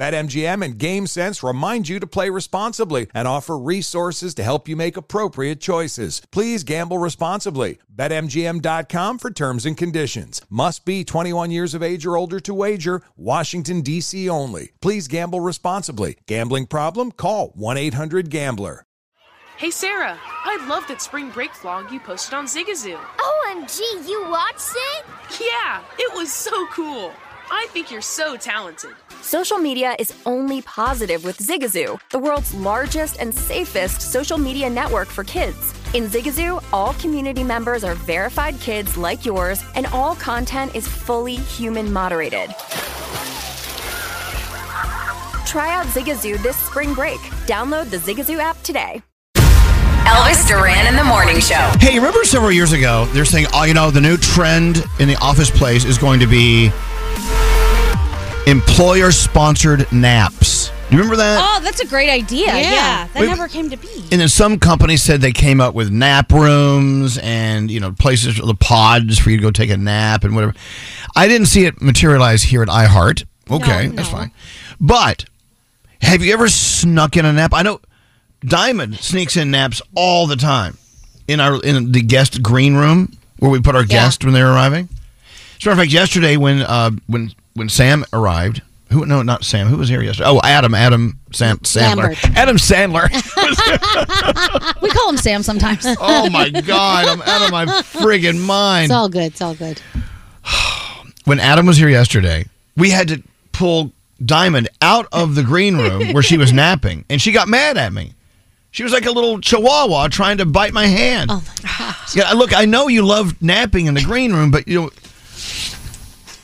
BetMGM and GameSense remind you to play responsibly and offer resources to help you make appropriate choices. Please gamble responsibly. BetMGM.com for terms and conditions. Must be 21 years of age or older to wager. Washington, D.C. only. Please gamble responsibly. Gambling problem? Call 1 800 Gambler. Hey Sarah, I love that spring break vlog you posted on Zigazoo. OMG, you watched it? Yeah, it was so cool. I think you're so talented. Social media is only positive with Zigazoo, the world's largest and safest social media network for kids. In Zigazoo, all community members are verified kids like yours, and all content is fully human moderated. Try out Zigazoo this spring break. Download the Zigazoo app today. Elvis Duran in the Morning Show. Hey, remember several years ago, they're saying, oh, you know, the new trend in the office place is going to be employer sponsored naps. You remember that? Oh, that's a great idea. Yeah. Yeah, that Wait, never came to be. And then some companies said they came up with nap rooms and, you know, places, the pods for you to go take a nap and whatever. I didn't see it materialize here at iHeart. Okay, No, that's fine. But have you ever snuck in a nap? I know Diamond sneaks in naps all the time in our in the guest green room where we put our guests when they're arriving. As a matter of fact, yesterday when uh, when when Sam arrived, who no not Sam, who was here yesterday? Oh, Adam, Adam Sam Sandler, Lambert. Adam Sandler. We call him Sam sometimes. oh my God, I'm out of my friggin' mind. It's all good. It's all good. when Adam was here yesterday, we had to pull Diamond out of the green room where she was napping, and she got mad at me. She was like a little chihuahua trying to bite my hand. Oh my gosh. Yeah, look, I know you love napping in the green room, but you know,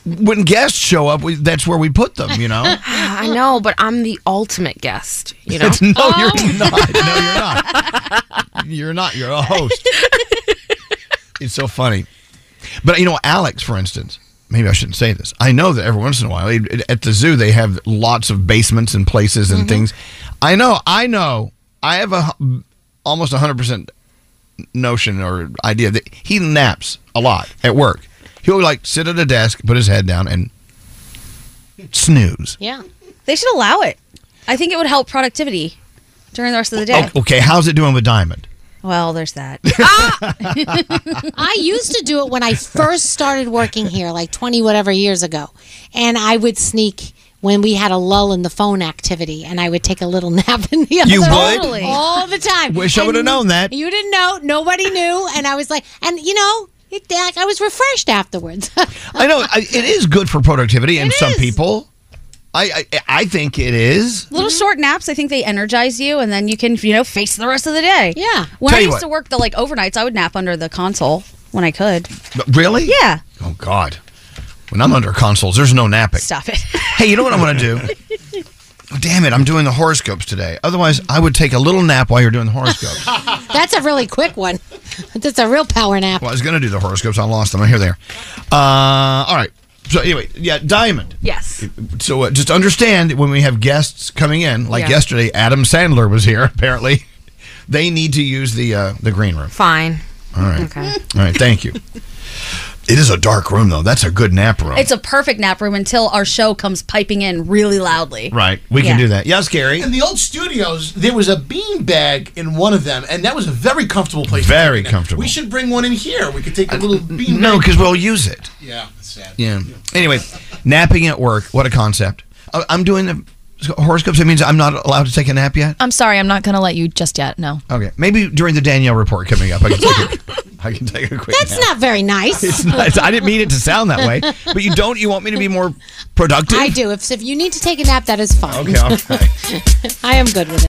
when guests show up, we, that's where we put them. You know, ah, I know, but I'm the ultimate guest. You know, It's- no, oh. you're not. No, you're not. You're not. You're a host. it's so funny, but you know, Alex, for instance. Maybe I shouldn't say this. I know that every once in a while at the zoo they have lots of basements and places and mm-hmm. things. I know. I know. I have a almost 100% notion or idea that he naps a lot at work. He'll like sit at a desk, put his head down, and snooze. Yeah. They should allow it. I think it would help productivity during the rest of the day. Okay, how's it doing with Diamond? Well, there's that. Ah! I used to do it when I first started working here, like 20 whatever years ago. And I would sneak when we had a lull in the phone activity, and I would take a little nap in the other You would? All the time. Wish I would've known that. You didn't know. Nobody knew. And I was like, and you know, it, I was refreshed afterwards. I know I, it is good for productivity, and It some is. people, I, I I think it is. Little mm-hmm. short naps, I think they energize you, and then you can, you know, face the rest of the day. Yeah. When Tell I you used what. to work the like overnights, I would nap under the console when I could. Really? Yeah. Oh God, when I'm under consoles, there's no napping. Stop it. Hey, you know what I'm going to do? Damn it, I'm doing the horoscopes today. Otherwise, I would take a little nap while you're doing the horoscopes. That's a really quick one. That's a real power nap. well, I was going to do the horoscopes. I lost them. Here they are. Uh, all right. So, anyway, yeah, Diamond. Yes. So uh, just understand that when we have guests coming in, like Yeah. yesterday, Adam Sandler was here, apparently. They need to use the uh, the green room. Fine. All right. Okay. All right. Thank you. It is a dark room, though. That's a good nap room. It's a perfect nap room until our show comes piping in really loudly. right. We can do that. Yes, Gary. In the old studios, there was a bean bag in one of them, and that was a very comfortable place. Very take comfortable. We should bring one in here. We could take a little bean. No, bag. because we'll use it. Yeah, sad. Yeah. Anyway, napping at work. What a concept. Uh, I'm doing the horoscopes. It means I'm not allowed to take a nap yet. I'm sorry, I'm not going to let you just yet. No. Okay. Maybe during the Danielle report coming up, I can take a, I can take a quick That's nap. not very nice. It's not, I didn't mean it to sound that way, but you don't. You want me to be more productive? I do. If, if you need to take a nap, that is fine. Okay. All right. I am good with it.